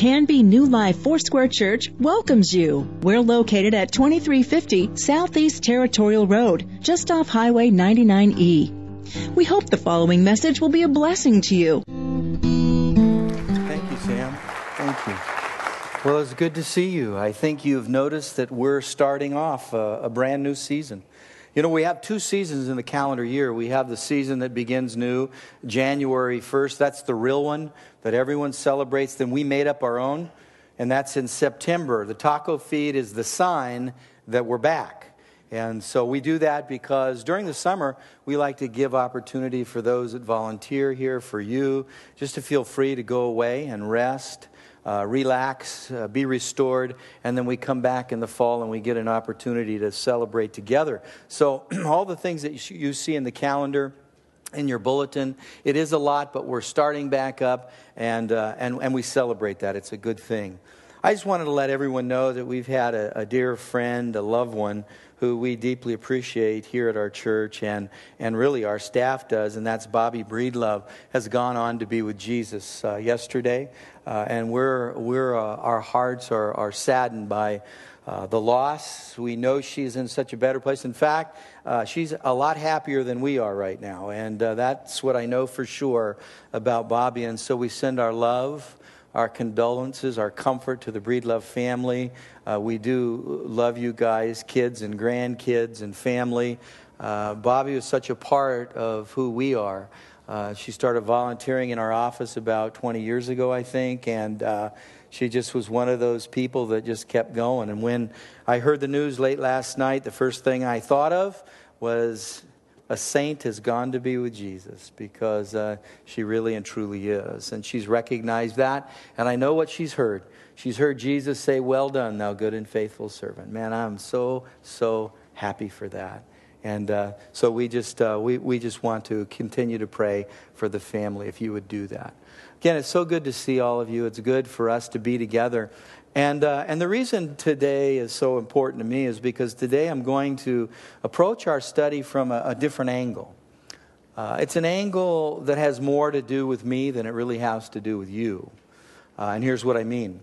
Canby New Life Foursquare Church welcomes you. We're located at 2350 Southeast Territorial Road, just off Highway 99E. We hope the following message will be a blessing to you. Thank you, Sam. Thank you. Well, it's good to see you. I think you've noticed that we're starting off a, a brand new season. You know, we have two seasons in the calendar year. We have the season that begins new, January 1st. That's the real one that everyone celebrates. Then we made up our own, and that's in September. The taco feed is the sign that we're back. And so we do that because during the summer, we like to give opportunity for those that volunteer here, for you, just to feel free to go away and rest uh, relax, uh, be restored, and then we come back in the fall and we get an opportunity to celebrate together. So, all the things that you see in the calendar, in your bulletin, it is a lot, but we're starting back up and, uh, and, and we celebrate that. It's a good thing. I just wanted to let everyone know that we've had a, a dear friend, a loved one, who we deeply appreciate here at our church and, and really our staff does, and that's Bobby Breedlove, has gone on to be with Jesus uh, yesterday. Uh, and we're, we're, uh, our hearts are, are saddened by uh, the loss. We know she's in such a better place. In fact, uh, she's a lot happier than we are right now. And uh, that's what I know for sure about Bobby. And so we send our love our condolences, our comfort to the Breedlove family. Uh, we do love you guys, kids and grandkids and family. Uh, Bobby was such a part of who we are. Uh, she started volunteering in our office about 20 years ago, I think, and uh, she just was one of those people that just kept going. And when I heard the news late last night, the first thing I thought of was a saint has gone to be with Jesus because uh, she really and truly is. And she's recognized that. And I know what she's heard. She's heard Jesus say, Well done, thou good and faithful servant. Man, I'm so, so happy for that. And uh, so we just, uh, we, we just want to continue to pray for the family if you would do that. Again, it's so good to see all of you. It's good for us to be together. And, uh, and the reason today is so important to me is because today I'm going to approach our study from a, a different angle. Uh, it's an angle that has more to do with me than it really has to do with you. Uh, and here's what I mean.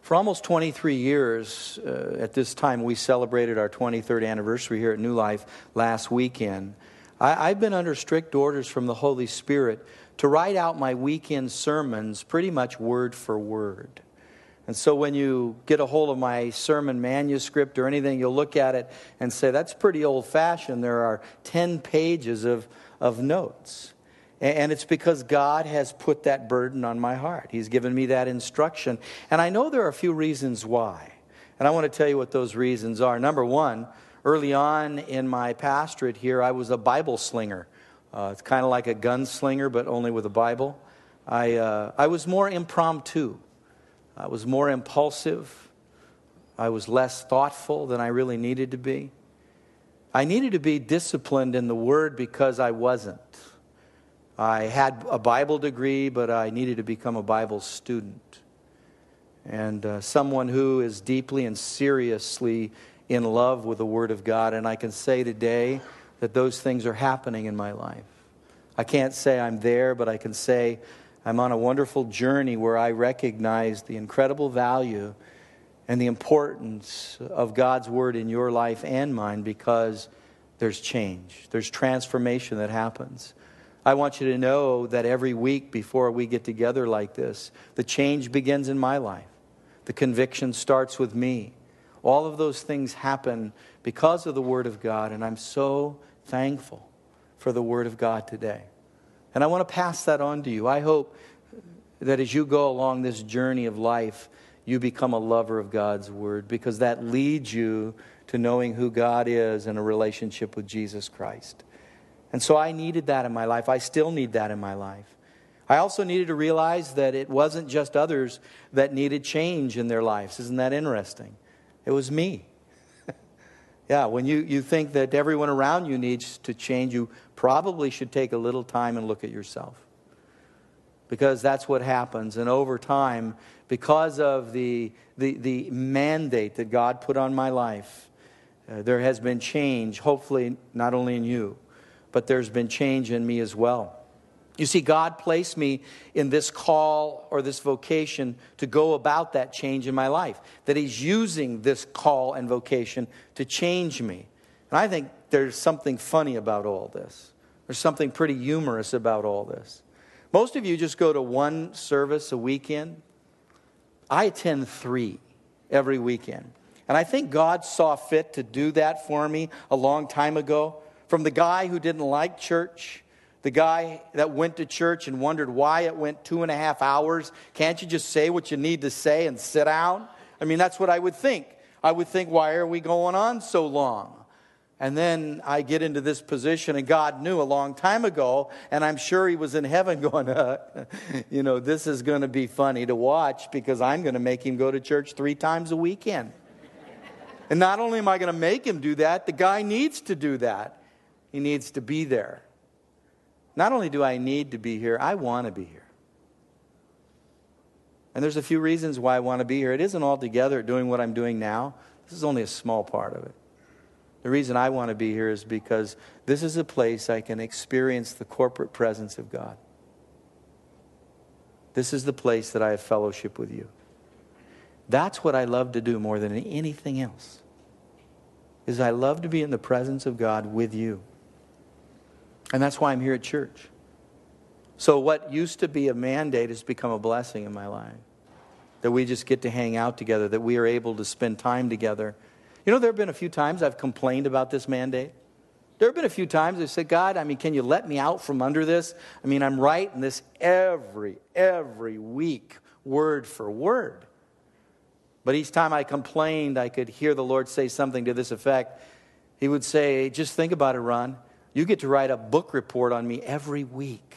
For almost 23 years, uh, at this time, we celebrated our 23rd anniversary here at New Life last weekend. I, I've been under strict orders from the Holy Spirit to write out my weekend sermons pretty much word for word. And so when you get a hold of my sermon manuscript or anything, you'll look at it and say, that's pretty old fashioned. There are 10 pages of, of notes. And it's because God has put that burden on my heart. He's given me that instruction. And I know there are a few reasons why. And I want to tell you what those reasons are. Number one, early on in my pastorate here, I was a Bible slinger. Uh, it's kind of like a gunslinger, but only with a Bible. I, uh, I was more impromptu. I was more impulsive. I was less thoughtful than I really needed to be. I needed to be disciplined in the Word because I wasn't. I had a Bible degree, but I needed to become a Bible student. And uh, someone who is deeply and seriously in love with the Word of God. And I can say today that those things are happening in my life. I can't say I'm there, but I can say I'm on a wonderful journey where I recognize the incredible value and the importance of God's Word in your life and mine because there's change, there's transformation that happens. I want you to know that every week before we get together like this, the change begins in my life. The conviction starts with me. All of those things happen because of the Word of God, and I'm so thankful for the Word of God today. And I want to pass that on to you. I hope that as you go along this journey of life, you become a lover of God's Word because that leads you to knowing who God is and a relationship with Jesus Christ. And so I needed that in my life. I still need that in my life. I also needed to realize that it wasn't just others that needed change in their lives. Isn't that interesting? It was me. Yeah, when you, you think that everyone around you needs to change, you probably should take a little time and look at yourself. Because that's what happens. And over time, because of the, the, the mandate that God put on my life, uh, there has been change, hopefully, not only in you, but there's been change in me as well. You see, God placed me in this call or this vocation to go about that change in my life, that He's using this call and vocation to change me. And I think there's something funny about all this. There's something pretty humorous about all this. Most of you just go to one service a weekend. I attend three every weekend. And I think God saw fit to do that for me a long time ago. From the guy who didn't like church the guy that went to church and wondered why it went two and a half hours. Can't you just say what you need to say and sit down? I mean, that's what I would think. I would think, why are we going on so long? And then I get into this position, and God knew a long time ago, and I'm sure He was in heaven going, uh, you know, this is going to be funny to watch because I'm going to make him go to church three times a weekend. and not only am I going to make him do that, the guy needs to do that. He needs to be there. Not only do I need to be here, I want to be here. And there's a few reasons why I want to be here. It isn't altogether doing what I'm doing now, this is only a small part of it. The reason I want to be here is because this is a place I can experience the corporate presence of God. This is the place that I have fellowship with you. That's what I love to do more than anything else. Is I love to be in the presence of God with you. And that's why I'm here at church. So, what used to be a mandate has become a blessing in my life. That we just get to hang out together, that we are able to spend time together. You know, there have been a few times I've complained about this mandate. There have been a few times I've said, God, I mean, can you let me out from under this? I mean, I'm writing this every, every week, word for word. But each time I complained, I could hear the Lord say something to this effect. He would say, Just think about it, Ron. You get to write a book report on me every week.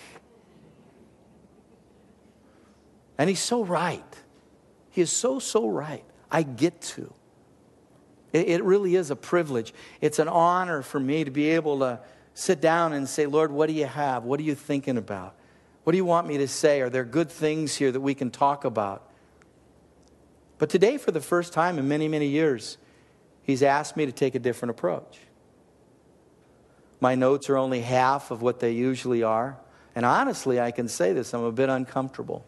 And he's so right. He is so, so right. I get to. It, it really is a privilege. It's an honor for me to be able to sit down and say, Lord, what do you have? What are you thinking about? What do you want me to say? Are there good things here that we can talk about? But today, for the first time in many, many years, he's asked me to take a different approach. My notes are only half of what they usually are. And honestly, I can say this I'm a bit uncomfortable.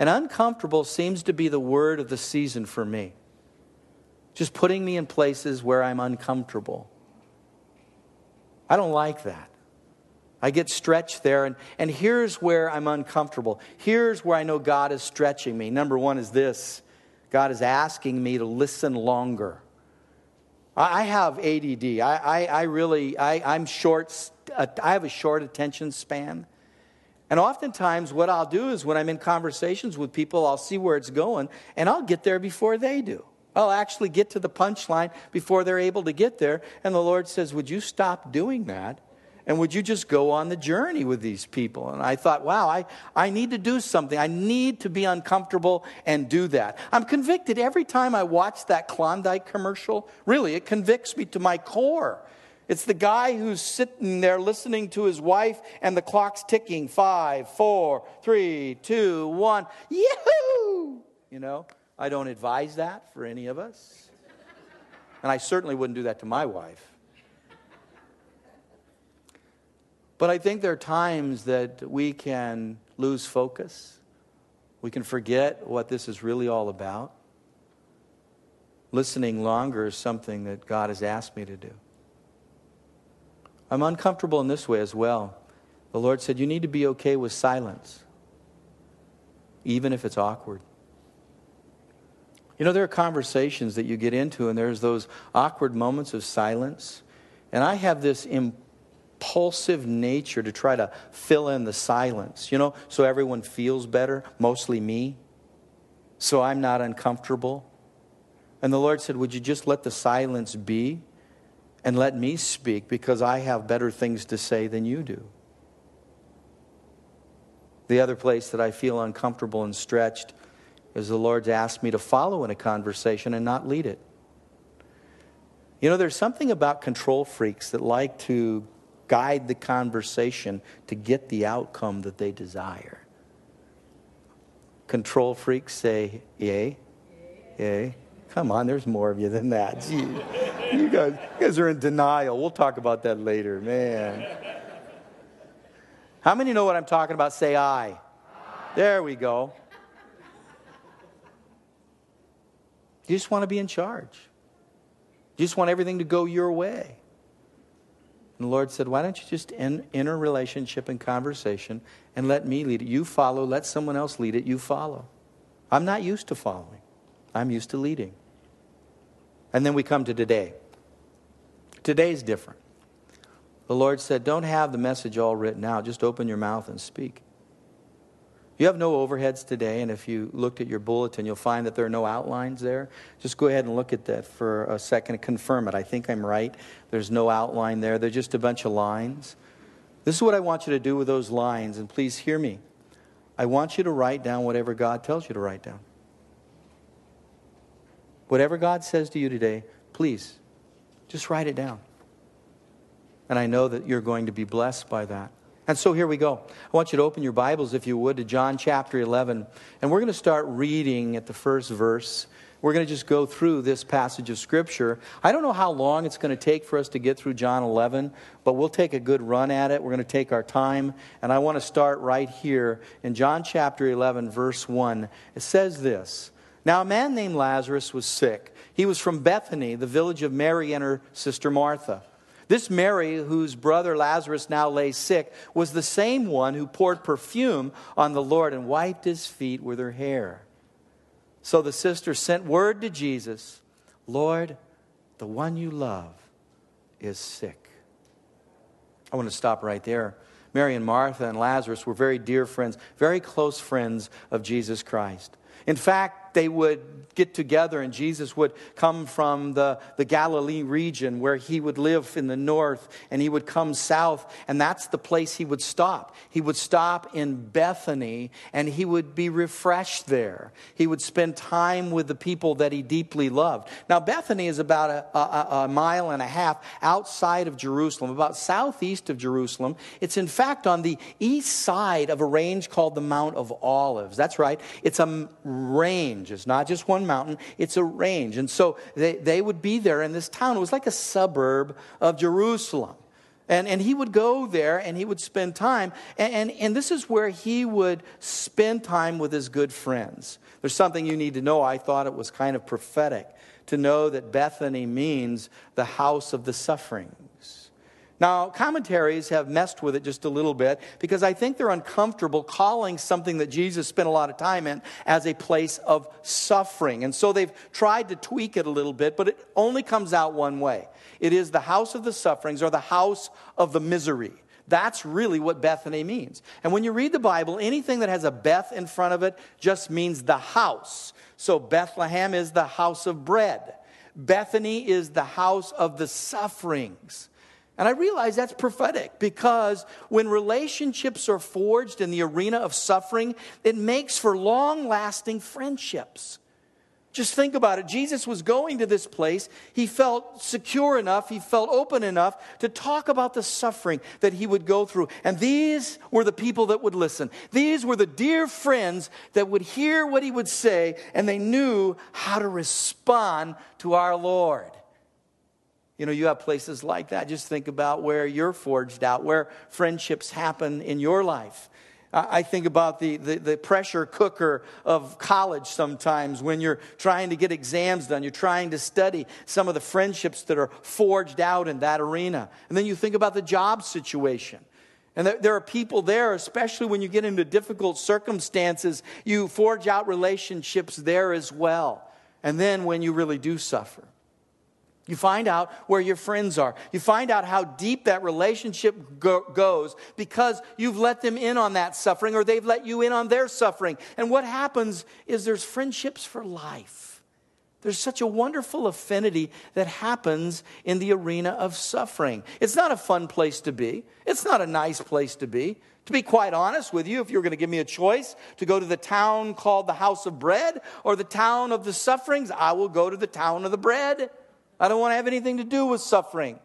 And uncomfortable seems to be the word of the season for me. Just putting me in places where I'm uncomfortable. I don't like that. I get stretched there, and, and here's where I'm uncomfortable. Here's where I know God is stretching me. Number one is this God is asking me to listen longer. I have ADD. I, I, I really, I, I'm short, uh, I have a short attention span. And oftentimes, what I'll do is when I'm in conversations with people, I'll see where it's going, and I'll get there before they do. I'll actually get to the punchline before they're able to get there. And the Lord says, Would you stop doing that? And would you just go on the journey with these people? And I thought, wow, I, I need to do something. I need to be uncomfortable and do that. I'm convicted every time I watch that Klondike commercial. Really, it convicts me to my core. It's the guy who's sitting there listening to his wife, and the clock's ticking five, four, three, two, one. Yahoo! You know, I don't advise that for any of us. And I certainly wouldn't do that to my wife. But I think there are times that we can lose focus. We can forget what this is really all about. Listening longer is something that God has asked me to do. I'm uncomfortable in this way as well. The Lord said, You need to be okay with silence, even if it's awkward. You know, there are conversations that you get into, and there's those awkward moments of silence. And I have this impulsive nature to try to fill in the silence, you know, so everyone feels better, mostly me, so I'm not uncomfortable. And the Lord said, Would you just let the silence be and let me speak because I have better things to say than you do? The other place that I feel uncomfortable and stretched is the Lord's asked me to follow in a conversation and not lead it. You know, there's something about control freaks that like to guide the conversation to get the outcome that they desire. Control freaks say, yay, yay. Come on, there's more of you than that. Gee, you, guys, you guys are in denial. We'll talk about that later, man. How many know what I'm talking about? Say I. There we go. You just want to be in charge. You just want everything to go your way. And the Lord said, Why don't you just enter a relationship and conversation and let me lead it? You follow, let someone else lead it, you follow. I'm not used to following, I'm used to leading. And then we come to today. Today's different. The Lord said, Don't have the message all written out, just open your mouth and speak. You have no overheads today, and if you looked at your bulletin, you'll find that there are no outlines there. Just go ahead and look at that for a second and confirm it. I think I'm right. There's no outline there, they're just a bunch of lines. This is what I want you to do with those lines, and please hear me. I want you to write down whatever God tells you to write down. Whatever God says to you today, please, just write it down. And I know that you're going to be blessed by that. And so here we go. I want you to open your Bibles, if you would, to John chapter 11. And we're going to start reading at the first verse. We're going to just go through this passage of Scripture. I don't know how long it's going to take for us to get through John 11, but we'll take a good run at it. We're going to take our time. And I want to start right here in John chapter 11, verse 1. It says this Now a man named Lazarus was sick. He was from Bethany, the village of Mary and her sister Martha. This Mary, whose brother Lazarus now lay sick, was the same one who poured perfume on the Lord and wiped his feet with her hair. So the sister sent word to Jesus Lord, the one you love is sick. I want to stop right there. Mary and Martha and Lazarus were very dear friends, very close friends of Jesus Christ. In fact, they would get together and Jesus would come from the, the Galilee region where he would live in the north and he would come south and that's the place he would stop. He would stop in Bethany and he would be refreshed there. He would spend time with the people that he deeply loved. Now, Bethany is about a, a, a mile and a half outside of Jerusalem, about southeast of Jerusalem. It's in fact on the east side of a range called the Mount of Olives. That's right. It's a range. It's not just one mountain, it's a range. And so they, they would be there in this town. It was like a suburb of Jerusalem. And, and he would go there and he would spend time. And, and, and, this is where he would spend time with his good friends. There's something you need to know. I thought it was kind of prophetic to know that Bethany means the house of the suffering. Now, commentaries have messed with it just a little bit because I think they're uncomfortable calling something that Jesus spent a lot of time in as a place of suffering. And so they've tried to tweak it a little bit, but it only comes out one way it is the house of the sufferings or the house of the misery. That's really what Bethany means. And when you read the Bible, anything that has a Beth in front of it just means the house. So Bethlehem is the house of bread. Bethany is the house of the sufferings. And I realize that's prophetic because when relationships are forged in the arena of suffering, it makes for long lasting friendships. Just think about it. Jesus was going to this place. He felt secure enough, he felt open enough to talk about the suffering that he would go through. And these were the people that would listen. These were the dear friends that would hear what he would say, and they knew how to respond to our Lord. You know, you have places like that. Just think about where you're forged out, where friendships happen in your life. I think about the, the, the, pressure cooker of college sometimes when you're trying to get exams done, you're trying to study some of the friendships that are forged out in that arena. And then you think about the job situation. And there are people there, especially when you get into difficult circumstances, you forge out relationships there as well. And then when you really do suffer, you find out where your friends are. You find out how deep that relationship go- goes because you've let them in on that suffering or they've let you in on their suffering. And what happens is there's friendships for life. There's such a wonderful affinity that happens in the arena of suffering. It's not a fun place to be, it's not a nice place to be. To be quite honest with you, if you were going to give me a choice to go to the town called the House of Bread or the town of the sufferings, I will go to the town of the bread. I don't want to have anything to do with suffering.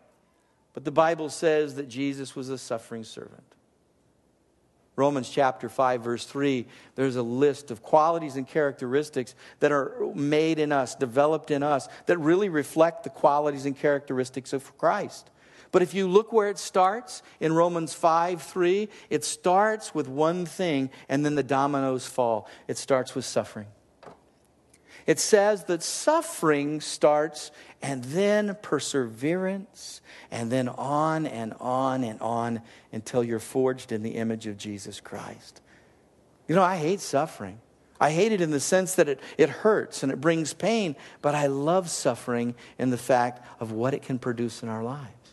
But the Bible says that Jesus was a suffering servant. Romans chapter 5, verse 3, there's a list of qualities and characteristics that are made in us, developed in us, that really reflect the qualities and characteristics of Christ. But if you look where it starts in Romans 5 3, it starts with one thing and then the dominoes fall. It starts with suffering. It says that suffering starts and then perseverance and then on and on and on until you're forged in the image of Jesus Christ. You know, I hate suffering. I hate it in the sense that it, it hurts and it brings pain, but I love suffering in the fact of what it can produce in our lives.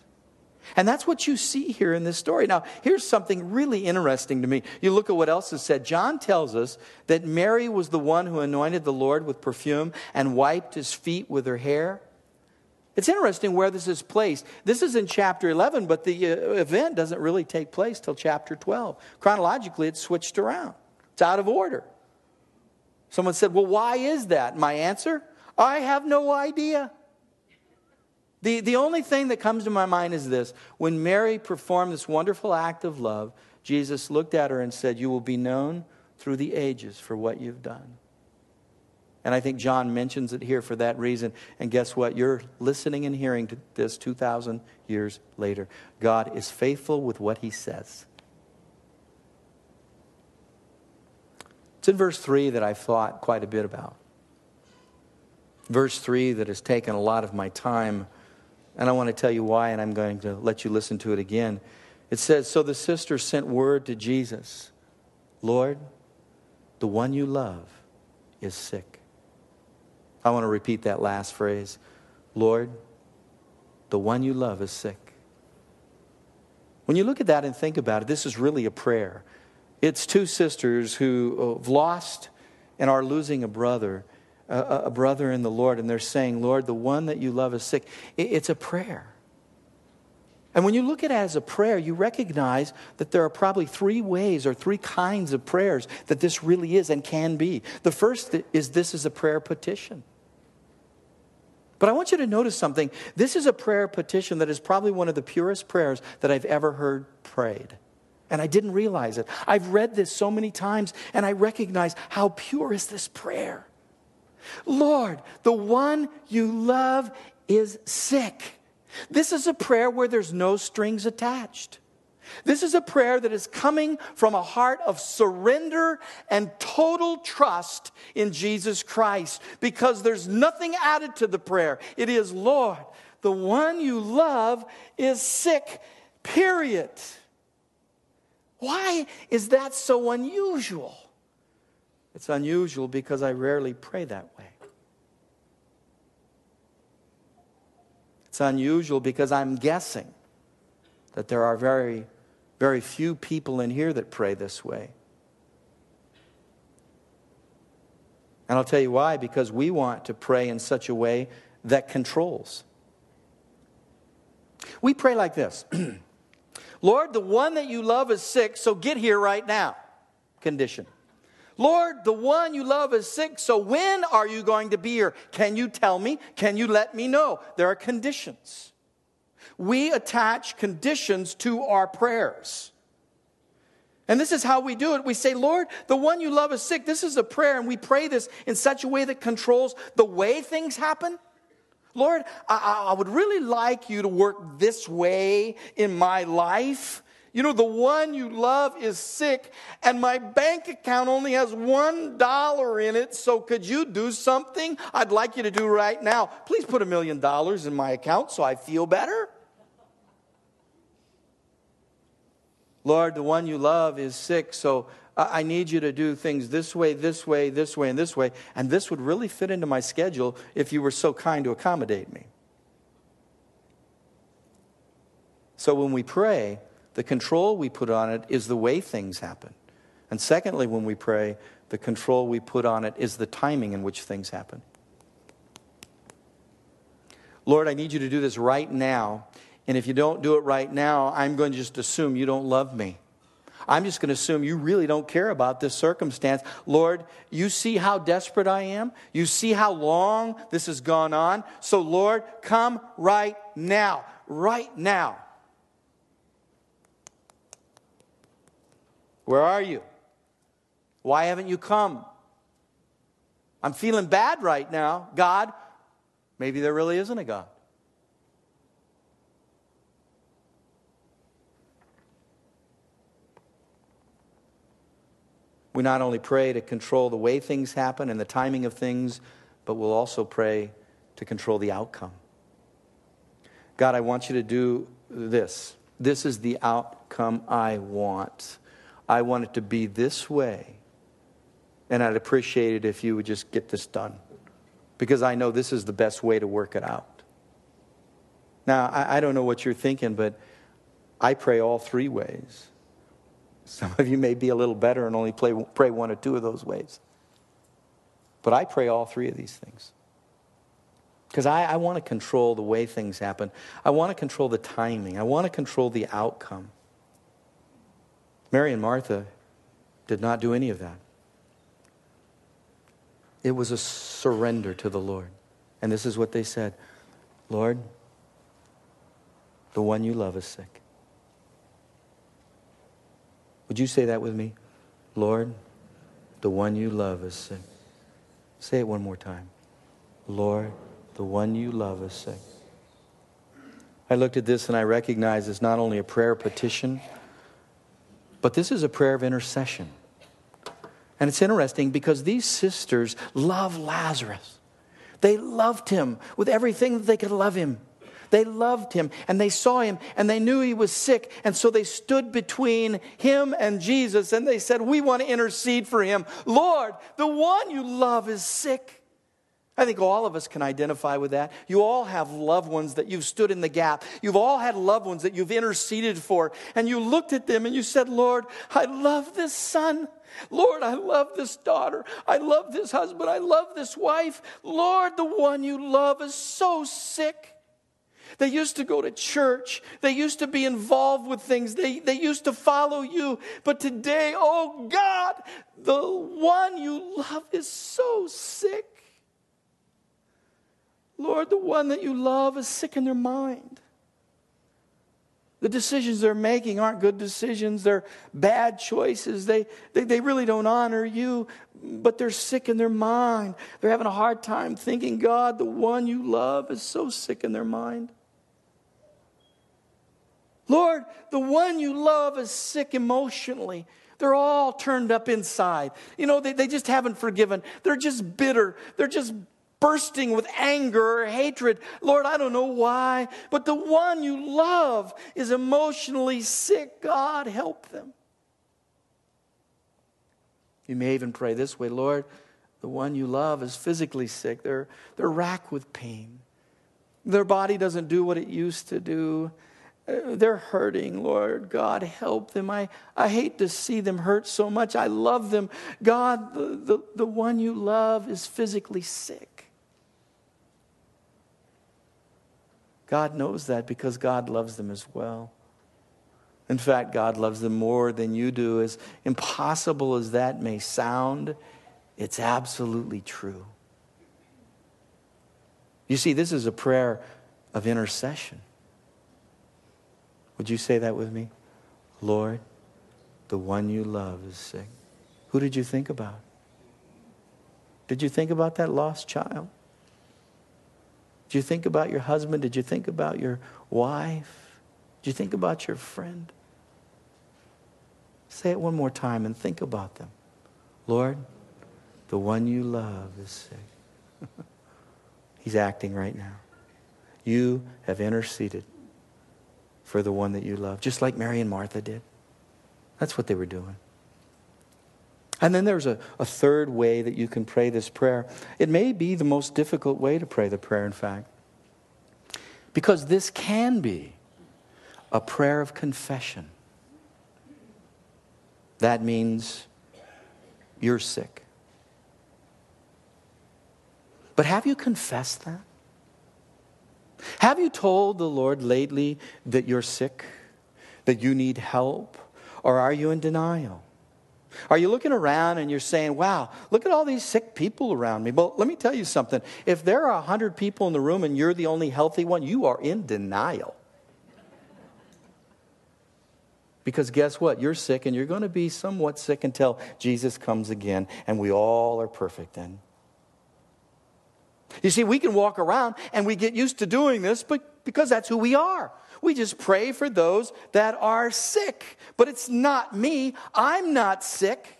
And that's what you see here in this story. Now, here's something really interesting to me. You look at what else is said. John tells us that Mary was the one who anointed the Lord with perfume and wiped his feet with her hair. It's interesting where this is placed. This is in chapter 11, but the uh, event doesn't really take place till chapter 12. Chronologically, it's switched around, it's out of order. Someone said, Well, why is that? My answer I have no idea. The, the only thing that comes to my mind is this when Mary performed this wonderful act of love, Jesus looked at her and said, You will be known through the ages for what you've done. And I think John mentions it here for that reason. And guess what? You're listening and hearing to this 2,000 years later. God is faithful with what he says. It's in verse 3 that I've thought quite a bit about. Verse 3 that has taken a lot of my time. And I want to tell you why, and I'm going to let you listen to it again. It says So the sister sent word to Jesus Lord, the one you love is sick. I want to repeat that last phrase Lord, the one you love is sick. When you look at that and think about it, this is really a prayer. It's two sisters who have lost and are losing a brother, a, a brother in the Lord, and they're saying, Lord, the one that you love is sick. It's a prayer. And when you look at it as a prayer, you recognize that there are probably three ways or three kinds of prayers that this really is and can be. The first is this is a prayer petition. But I want you to notice something. This is a prayer petition that is probably one of the purest prayers that I've ever heard prayed. And I didn't realize it. I've read this so many times and I recognize how pure is this prayer. Lord, the one you love is sick. This is a prayer where there's no strings attached. This is a prayer that is coming from a heart of surrender and total trust in Jesus Christ because there's nothing added to the prayer. It is, Lord, the one you love is sick, period. Why is that so unusual? It's unusual because I rarely pray that way. It's unusual because I'm guessing that there are very very few people in here that pray this way. And I'll tell you why because we want to pray in such a way that controls. We pray like this Lord, the one that you love is sick, so get here right now. Condition. Lord, the one you love is sick, so when are you going to be here? Can you tell me? Can you let me know? There are conditions we attach conditions to our prayers. And this is how we do it. We say, Lord, the one you love is sick. This is a prayer, and we pray this in such a way that controls the way things happen. Lord, I, I would really like you to work this way in my life. You know, the one you love is sick, and my bank account only has one dollar in it, so could you do something I'd like you to do right now? Please put a million dollars in my account so I feel better. Lord, the one you love is sick, so I need you to do things this way, this way, this way, and this way. And this would really fit into my schedule if you were so kind to accommodate me. So when we pray, the control we put on it is the way things happen. And secondly, when we pray, the control we put on it is the timing in which things happen. Lord, I need you to do this right now. And if you don't do it right now, I'm going to just assume you don't love me. I'm just going to assume you really don't care about this circumstance. Lord, you see how desperate I am. You see how long this has gone on. So, Lord, come right now. Right now. Where are you? Why haven't you come? I'm feeling bad right now. God, maybe there really isn't a God. We not only pray to control the way things happen and the timing of things, but we'll also pray to control the outcome. God, I want you to do this. This is the outcome I want. I want it to be this way. And I'd appreciate it if you would just get this done because I know this is the best way to work it out. Now, I, I don't know what you're thinking, but I pray all three ways. Some of you may be a little better and only play, pray one or two of those ways. But I pray all three of these things. Because I, I want to control the way things happen. I want to control the timing. I want to control the outcome. Mary and Martha did not do any of that. It was a surrender to the Lord. And this is what they said Lord, the one you love is sick. Would you say that with me? Lord, the one you love is sick. Say it one more time. Lord, the one you love is sick. I looked at this and I recognized it's not only a prayer petition, but this is a prayer of intercession. And it's interesting because these sisters love Lazarus. They loved him with everything that they could love him. They loved him and they saw him and they knew he was sick. And so they stood between him and Jesus and they said, We want to intercede for him. Lord, the one you love is sick. I think all of us can identify with that. You all have loved ones that you've stood in the gap. You've all had loved ones that you've interceded for. And you looked at them and you said, Lord, I love this son. Lord, I love this daughter. I love this husband. I love this wife. Lord, the one you love is so sick. They used to go to church. They used to be involved with things. They, they used to follow you. But today, oh God, the one you love is so sick. Lord, the one that you love is sick in their mind. The decisions they're making aren't good decisions. They're bad choices. They, they, they really don't honor you, but they're sick in their mind. They're having a hard time thinking, God, the one you love is so sick in their mind. Lord, the one you love is sick emotionally. They're all turned up inside. You know, they, they just haven't forgiven. They're just bitter. They're just bursting with anger or hatred. Lord, I don't know why, but the one you love is emotionally sick. God, help them. You may even pray this way Lord, the one you love is physically sick. They're, they're racked with pain. Their body doesn't do what it used to do. Uh, they're hurting, Lord. God, help them. I, I hate to see them hurt so much. I love them. God, the, the, the one you love is physically sick. God knows that because God loves them as well. In fact, God loves them more than you do. As impossible as that may sound, it's absolutely true. You see, this is a prayer of intercession. Would you say that with me? Lord, the one you love is sick. Who did you think about? Did you think about that lost child? Did you think about your husband? Did you think about your wife? Did you think about your friend? Say it one more time and think about them. Lord, the one you love is sick. He's acting right now. You have interceded for the one that you love, just like Mary and Martha did. That's what they were doing. And then there's a, a third way that you can pray this prayer. It may be the most difficult way to pray the prayer, in fact, because this can be a prayer of confession. That means you're sick. But have you confessed that? Have you told the Lord lately that you're sick, that you need help, or are you in denial? Are you looking around and you're saying, wow, look at all these sick people around me? Well, let me tell you something. If there are 100 people in the room and you're the only healthy one, you are in denial. Because guess what? You're sick and you're going to be somewhat sick until Jesus comes again, and we all are perfect then. You see, we can walk around and we get used to doing this but because that's who we are. We just pray for those that are sick. But it's not me. I'm not sick.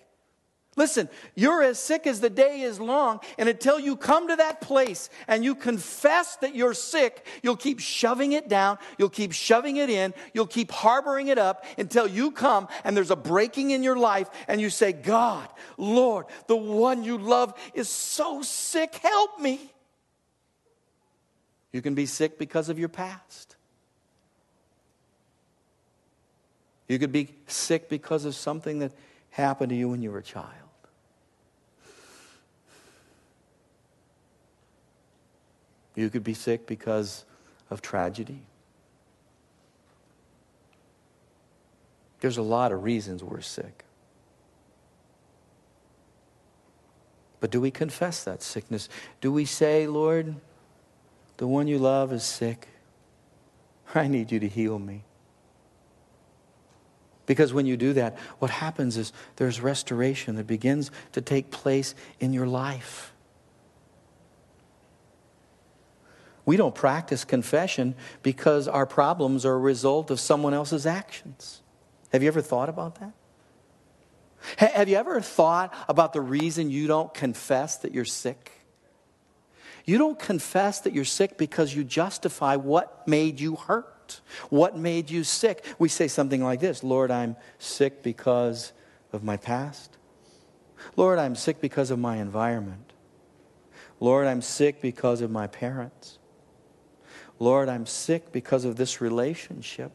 Listen, you're as sick as the day is long, and until you come to that place and you confess that you're sick, you'll keep shoving it down, you'll keep shoving it in, you'll keep harboring it up until you come and there's a breaking in your life and you say, God, Lord, the one you love is so sick, help me. You can be sick because of your past. You could be sick because of something that happened to you when you were a child. You could be sick because of tragedy. There's a lot of reasons we're sick. But do we confess that sickness? Do we say, Lord, the one you love is sick? I need you to heal me. Because when you do that, what happens is there's restoration that begins to take place in your life. We don't practice confession because our problems are a result of someone else's actions. Have you ever thought about that? Have you ever thought about the reason you don't confess that you're sick? You don't confess that you're sick because you justify what made you hurt, what made you sick. We say something like this Lord, I'm sick because of my past. Lord, I'm sick because of my environment. Lord, I'm sick because of my parents. Lord, I'm sick because of this relationship.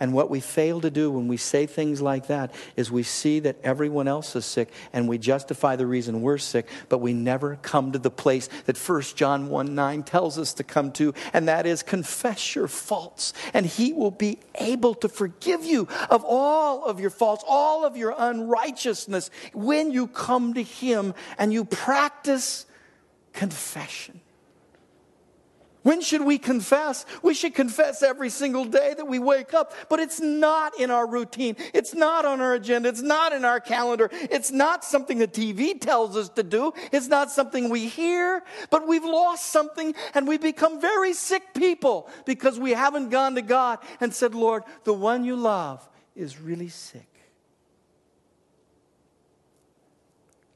And what we fail to do when we say things like that is we see that everyone else is sick and we justify the reason we're sick, but we never come to the place that 1 John 1 9 tells us to come to, and that is confess your faults, and he will be able to forgive you of all of your faults, all of your unrighteousness when you come to him and you practice confession. When should we confess? We should confess every single day that we wake up, but it's not in our routine. It's not on our agenda. It's not in our calendar. It's not something the TV tells us to do. It's not something we hear, but we've lost something and we've become very sick people because we haven't gone to God and said, Lord, the one you love is really sick.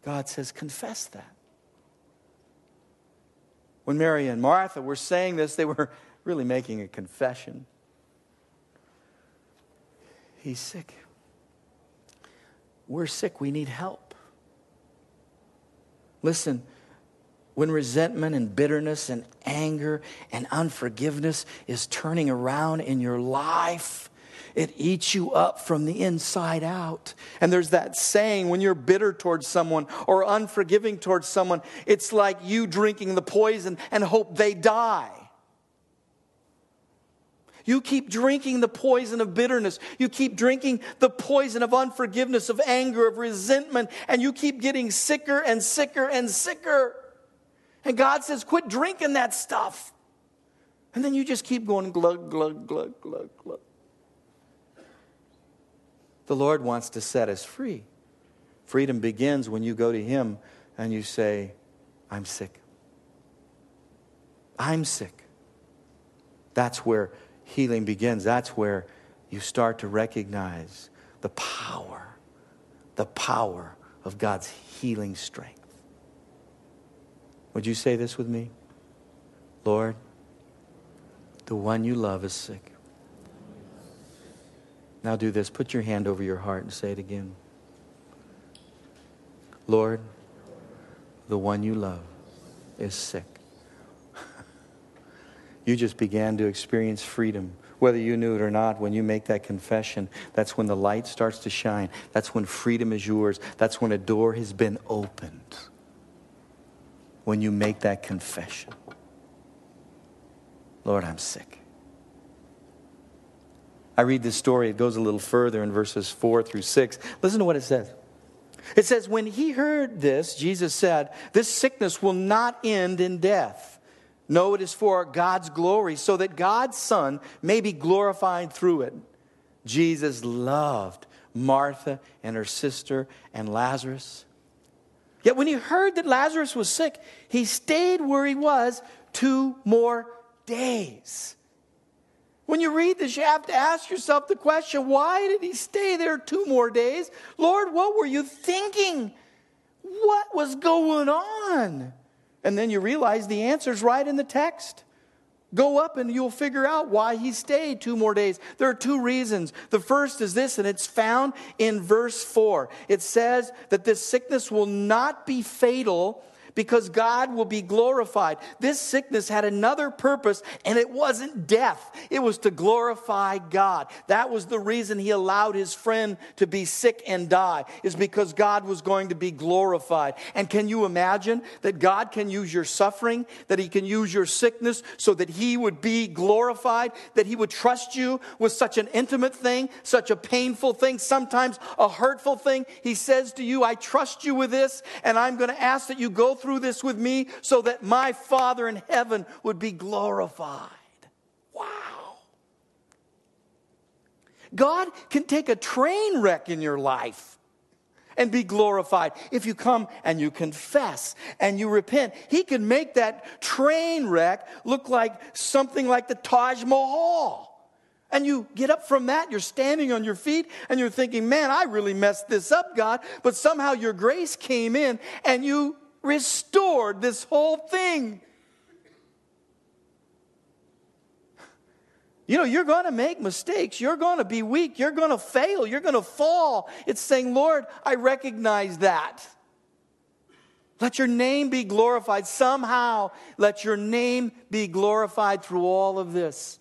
God says, confess that. When Mary and Martha were saying this, they were really making a confession. He's sick. We're sick. We need help. Listen, when resentment and bitterness and anger and unforgiveness is turning around in your life, it eats you up from the inside out. And there's that saying when you're bitter towards someone or unforgiving towards someone, it's like you drinking the poison and hope they die. You keep drinking the poison of bitterness. You keep drinking the poison of unforgiveness, of anger, of resentment, and you keep getting sicker and sicker and sicker. And God says, quit drinking that stuff. And then you just keep going glug, glug, glug, glug, glug. The Lord wants to set us free. Freedom begins when you go to Him and you say, I'm sick. I'm sick. That's where healing begins. That's where you start to recognize the power, the power of God's healing strength. Would you say this with me? Lord, the one you love is sick. Now do this. Put your hand over your heart and say it again. Lord, the one you love is sick. you just began to experience freedom. Whether you knew it or not, when you make that confession, that's when the light starts to shine. That's when freedom is yours. That's when a door has been opened. When you make that confession. Lord, I'm sick. I read this story, it goes a little further in verses 4 through 6. Listen to what it says. It says, When he heard this, Jesus said, This sickness will not end in death. No, it is for God's glory, so that God's Son may be glorified through it. Jesus loved Martha and her sister and Lazarus. Yet when he heard that Lazarus was sick, he stayed where he was two more days. When you read this, you have to ask yourself the question why did he stay there two more days? Lord, what were you thinking? What was going on? And then you realize the answer is right in the text. Go up and you'll figure out why he stayed two more days. There are two reasons. The first is this, and it's found in verse 4. It says that this sickness will not be fatal because God will be glorified. This sickness had another purpose, and it wasn't death, it was to glorify God. That was the reason he allowed his friend to be sick and die, is because God was going to be glorified. And can you imagine that God can use your suffering, that he can use your sickness so that he would be glorified, that he would trust you with such an intimate thing, such a painful thing, sometimes a hurtful thing? He says to you, I trust you with this, and I'm going to ask that you go through this with me so that my Father in heaven would be glorified. Wow. God can take a train wreck in your life and be glorified. If you come and you confess and you repent, He can make that train wreck look like something like the Taj Mahal. And you get up from that, you're standing on your feet, and you're thinking, man, I really messed this up, God. But somehow your grace came in and you restored this whole thing. You know, you're going to make mistakes. You're going to be weak. You're going to fail. You're going to fall. It's saying, Lord, I recognize that. Let your name be glorified. Somehow, let your name be glorified through all of this.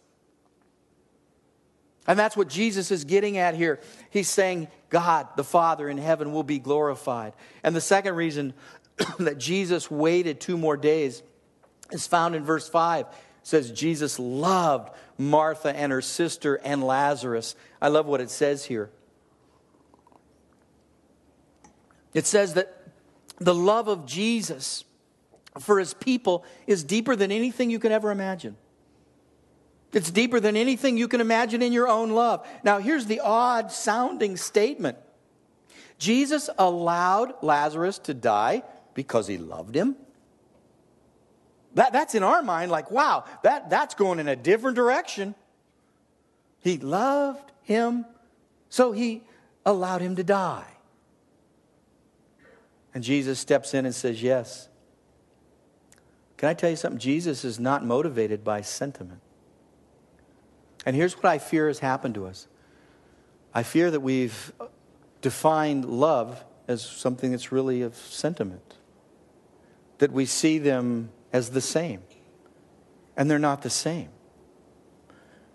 And that's what Jesus is getting at here. He's saying, God, the Father in heaven, will be glorified. And the second reason that Jesus waited two more days is found in verse 5. It says Jesus loved Martha and her sister and Lazarus. I love what it says here. It says that the love of Jesus for his people is deeper than anything you can ever imagine. It's deeper than anything you can imagine in your own love. Now, here's the odd sounding statement Jesus allowed Lazarus to die because he loved him? That, that's in our mind like, wow, that, that's going in a different direction. He loved him, so he allowed him to die. And Jesus steps in and says, Yes. Can I tell you something? Jesus is not motivated by sentiment. And here's what I fear has happened to us I fear that we've defined love as something that's really of sentiment that we see them as the same, and they're not the same.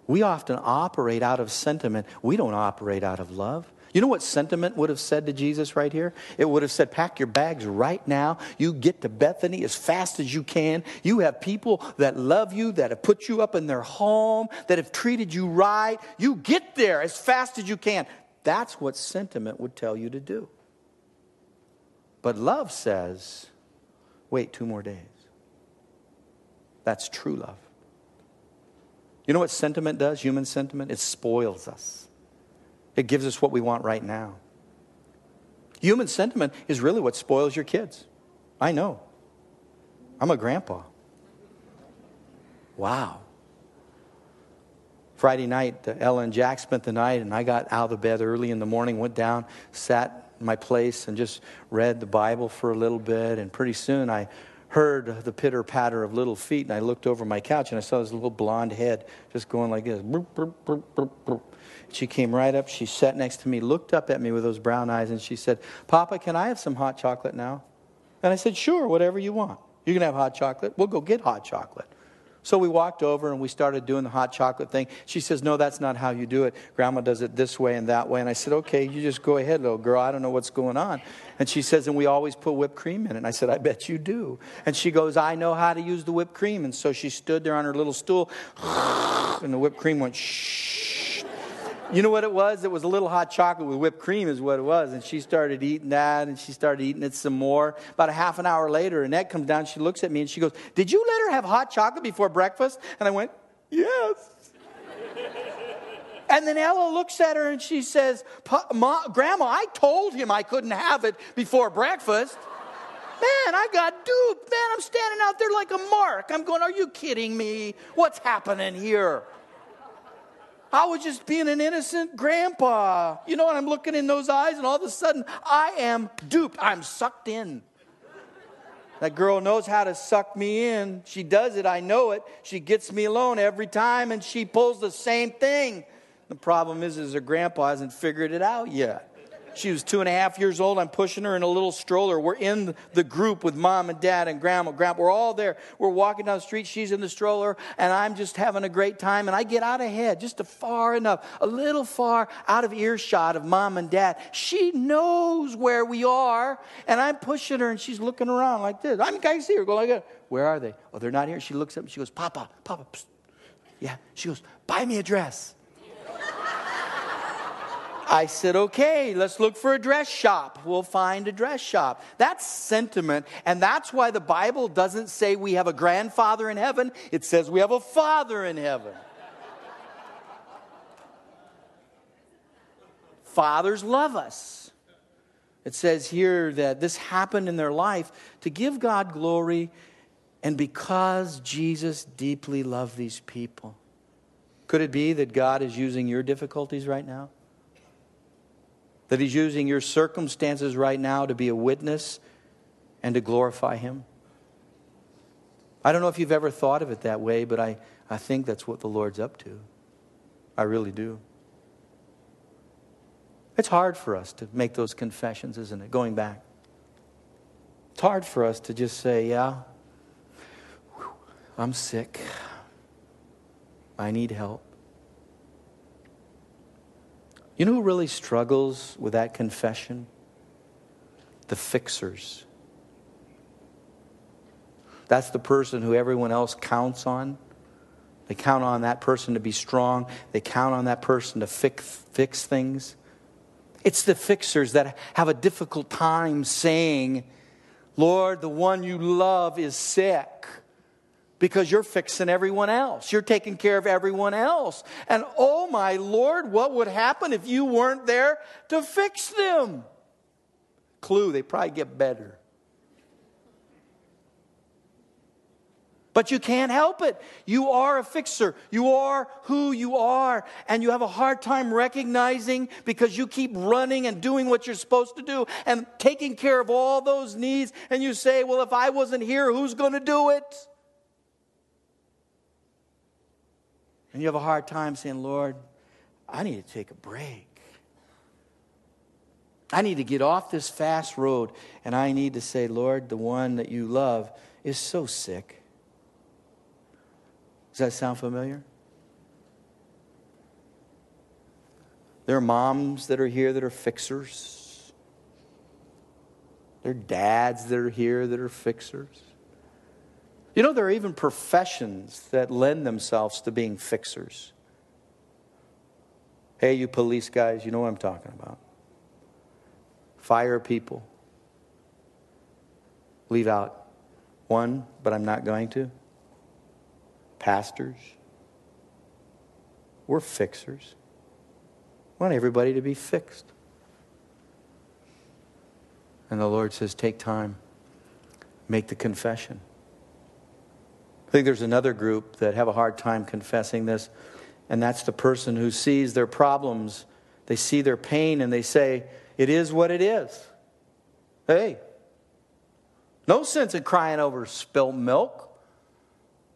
We often operate out of sentiment, we don't operate out of love. You know what sentiment would have said to Jesus right here? It would have said, Pack your bags right now. You get to Bethany as fast as you can. You have people that love you, that have put you up in their home, that have treated you right. You get there as fast as you can. That's what sentiment would tell you to do. But love says, Wait two more days. That's true love. You know what sentiment does, human sentiment? It spoils us, it gives us what we want right now. Human sentiment is really what spoils your kids. I know. I'm a grandpa. Wow. Friday night, uh, Ella and Jack spent the night, and I got out of bed early in the morning, went down, sat my place and just read the Bible for a little bit. And pretty soon I heard the pitter patter of little feet, and I looked over my couch and I saw this little blonde head just going like this. She came right up, she sat next to me, looked up at me with those brown eyes, and she said, Papa, can I have some hot chocolate now? And I said, Sure, whatever you want. You can have hot chocolate. We'll go get hot chocolate. So we walked over and we started doing the hot chocolate thing. She says, No, that's not how you do it. Grandma does it this way and that way. And I said, Okay, you just go ahead, little girl. I don't know what's going on. And she says, And we always put whipped cream in it. And I said, I bet you do. And she goes, I know how to use the whipped cream. And so she stood there on her little stool, and the whipped cream went shh you know what it was? It was a little hot chocolate with whipped cream, is what it was. And she started eating that, and she started eating it some more. About a half an hour later, Annette comes down, she looks at me, and she goes, Did you let her have hot chocolate before breakfast? And I went, Yes. and then Ella looks at her and she says, Grandma, I told him I couldn't have it before breakfast. Man, I got duped. Man, I'm standing out there like a mark. I'm going, Are you kidding me? What's happening here? I was just being an innocent grandpa. You know, and I'm looking in those eyes, and all of a sudden, I am duped. I'm sucked in. That girl knows how to suck me in. She does it. I know it. She gets me alone every time, and she pulls the same thing. The problem is, is her grandpa hasn't figured it out yet. She was two and a half years old. I'm pushing her in a little stroller. We're in the group with mom and dad and grandma. Grandpa, we're all there. We're walking down the street. She's in the stroller, and I'm just having a great time. And I get out ahead, just a far enough, a little far out of earshot of mom and dad. She knows where we are, and I'm pushing her, and she's looking around like this. I'm I see her go like. Where are they? Oh, they're not here. She looks up and she goes, Papa, Papa. Psst. Yeah. She goes, Buy me a dress. I said, okay, let's look for a dress shop. We'll find a dress shop. That's sentiment. And that's why the Bible doesn't say we have a grandfather in heaven, it says we have a father in heaven. Fathers love us. It says here that this happened in their life to give God glory and because Jesus deeply loved these people. Could it be that God is using your difficulties right now? That He's using your circumstances right now to be a witness and to glorify Him? I don't know if you've ever thought of it that way, but I, I think that's what the Lord's up to. I really do. It's hard for us to make those confessions, isn't it? Going back. It's hard for us to just say, yeah, I'm sick. I need help. You know who really struggles with that confession? The fixers. That's the person who everyone else counts on. They count on that person to be strong, they count on that person to fix, fix things. It's the fixers that have a difficult time saying, Lord, the one you love is sick because you're fixing everyone else. You're taking care of everyone else. And oh my Lord, what would happen if you weren't there to fix them? Clue, they probably get better. But you can't help it. You are a fixer. You are who you are. And you have a hard time recognizing because you keep running and doing what you're supposed to do and taking care of all those needs. And you say, well, if I wasn't here, who's going to do it? And you have a hard time saying, Lord, I need to take a break. I need to get off this fast road and I need to say, Lord, the one that you love is so sick. Does that sound familiar? There are moms that are here that are fixers. There are dads that are here that are fixers. You know, there are even professions that lend themselves to being fixers. Hey, you police guys, you know what I'm talking about. Fire people. Leave out one, but I'm not going to. Pastors. We're fixers. We want everybody to be fixed. And the Lord says, take time, make the confession. I think there's another group that have a hard time confessing this, and that's the person who sees their problems, they see their pain, and they say, It is what it is. Hey, no sense in crying over spilt milk.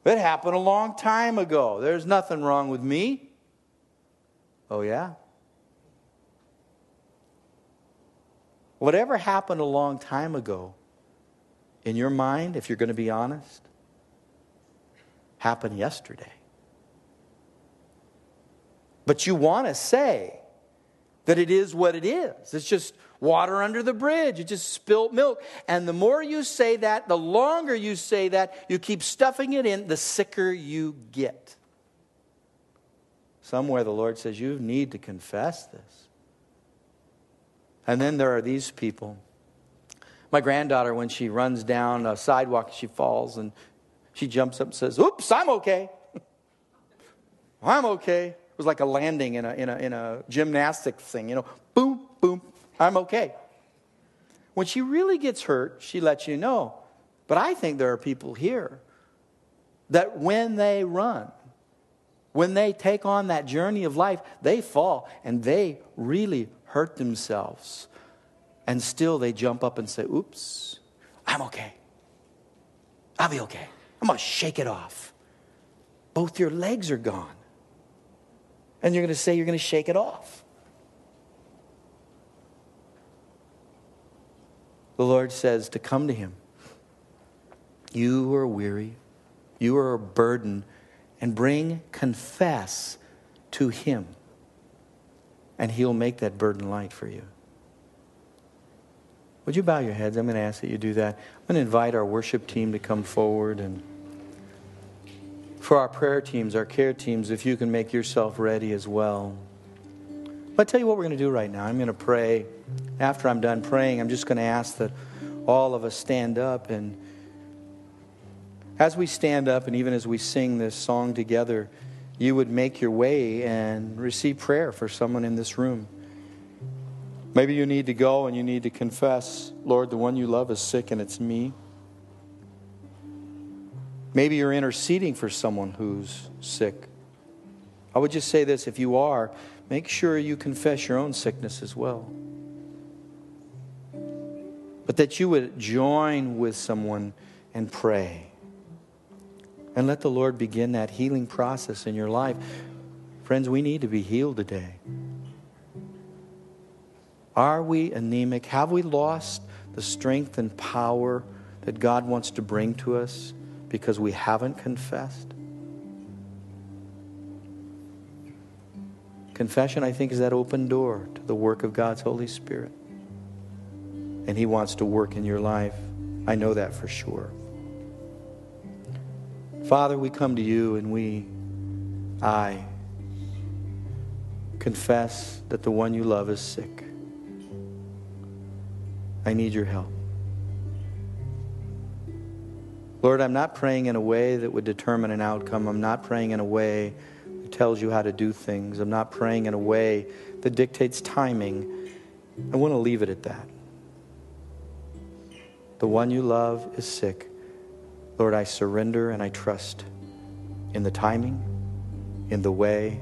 It happened a long time ago. There's nothing wrong with me. Oh, yeah? Whatever happened a long time ago, in your mind, if you're going to be honest, happened yesterday. But you want to say that it is what it is. It's just water under the bridge. It just spilt milk. And the more you say that, the longer you say that, you keep stuffing it in, the sicker you get. Somewhere the Lord says, You need to confess this. And then there are these people. My granddaughter, when she runs down a sidewalk, she falls and she jumps up and says, Oops, I'm okay. I'm okay. It was like a landing in a, in a, in a gymnastics thing, you know, boom, boom, I'm okay. When she really gets hurt, she lets you know. But I think there are people here that when they run, When they take on that journey of life, they fall and they really hurt themselves. And still they jump up and say, Oops, I'm okay. I'll be okay. I'm going to shake it off. Both your legs are gone. And you're going to say you're going to shake it off. The Lord says to come to Him. You are weary, you are a burden, and bring, confess to Him, and He'll make that burden light for you. Would you bow your heads? I'm going to ask that you do that. I'm going to invite our worship team to come forward. And for our prayer teams, our care teams, if you can make yourself ready as well. But I tell you what we're going to do right now. I'm going to pray. After I'm done praying, I'm just going to ask that all of us stand up. And as we stand up, and even as we sing this song together, you would make your way and receive prayer for someone in this room. Maybe you need to go and you need to confess, Lord, the one you love is sick and it's me. Maybe you're interceding for someone who's sick. I would just say this if you are, make sure you confess your own sickness as well. But that you would join with someone and pray. And let the Lord begin that healing process in your life. Friends, we need to be healed today. Are we anemic? Have we lost the strength and power that God wants to bring to us because we haven't confessed? Confession, I think, is that open door to the work of God's Holy Spirit. And He wants to work in your life. I know that for sure. Father, we come to you and we, I, confess that the one you love is sick. I need your help. Lord, I'm not praying in a way that would determine an outcome. I'm not praying in a way that tells you how to do things. I'm not praying in a way that dictates timing. I want to leave it at that. The one you love is sick. Lord, I surrender and I trust in the timing, in the way,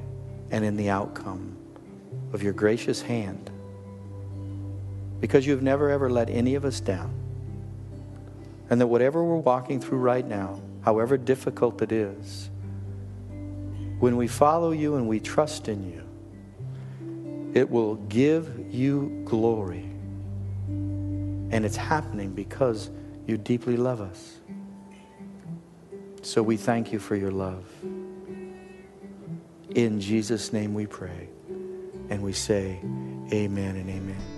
and in the outcome of your gracious hand because you've never ever let any of us down. And that whatever we're walking through right now, however difficult it is, when we follow you and we trust in you, it will give you glory. And it's happening because you deeply love us. So we thank you for your love. In Jesus' name we pray. And we say, Amen and amen.